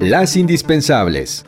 Las indispensables.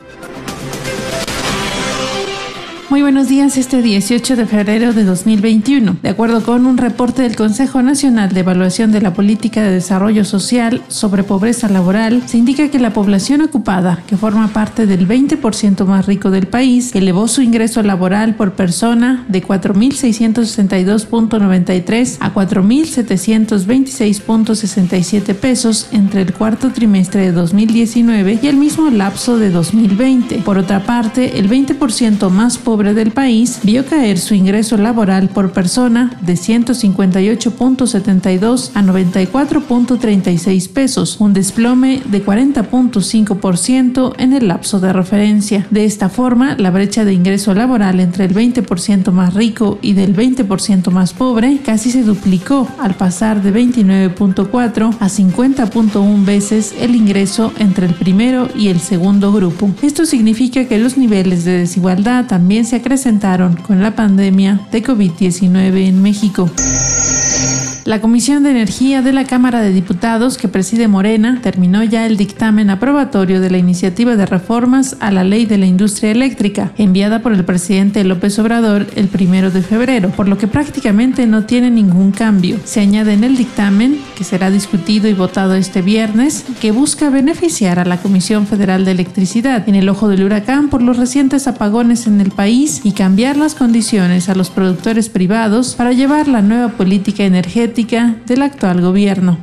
Muy buenos días, este 18 de febrero de 2021. De acuerdo con un reporte del Consejo Nacional de Evaluación de la Política de Desarrollo Social sobre pobreza laboral, se indica que la población ocupada, que forma parte del 20% más rico del país, elevó su ingreso laboral por persona de 4.662.93 a 4.726.67 pesos entre el cuarto trimestre de 2019 y el mismo lapso de 2020. Por otra parte, el 20% más pobre del país vio caer su ingreso laboral por persona de 158.72 a 94.36 pesos, un desplome de 40.5% en el lapso de referencia. De esta forma, la brecha de ingreso laboral entre el 20% más rico y del 20% más pobre casi se duplicó al pasar de 29.4 a 50.1 veces el ingreso entre el primero y el segundo grupo. Esto significa que los niveles de desigualdad también se se acrecentaron con la pandemia de COVID-19 en México. La Comisión de Energía de la Cámara de Diputados, que preside Morena, terminó ya el dictamen aprobatorio de la iniciativa de reformas a la Ley de la Industria Eléctrica, enviada por el presidente López Obrador el primero de febrero, por lo que prácticamente no tiene ningún cambio. Se añade en el dictamen, que será discutido y votado este viernes, que busca beneficiar a la Comisión Federal de Electricidad en el ojo del huracán por los recientes apagones en el país y cambiar las condiciones a los productores privados para llevar la nueva política energética del actual gobierno.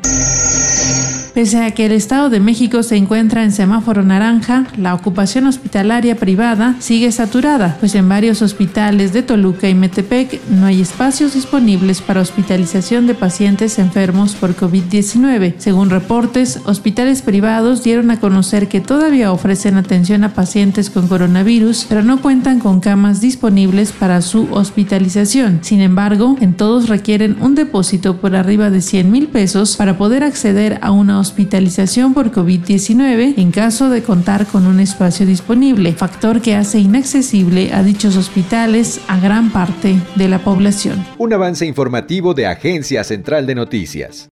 Pese a que el Estado de México se encuentra en semáforo naranja, la ocupación hospitalaria privada sigue saturada, pues en varios hospitales de Toluca y Metepec no hay espacios disponibles para hospitalización de pacientes enfermos por COVID-19. Según reportes, hospitales privados dieron a conocer que todavía ofrecen atención a pacientes con coronavirus, pero no cuentan con camas disponibles para su hospitalización. Sin embargo, en todos requieren un depósito por arriba de 100 mil pesos para poder acceder a una hospitalización por COVID-19 en caso de contar con un espacio disponible, factor que hace inaccesible a dichos hospitales a gran parte de la población. Un avance informativo de Agencia Central de Noticias.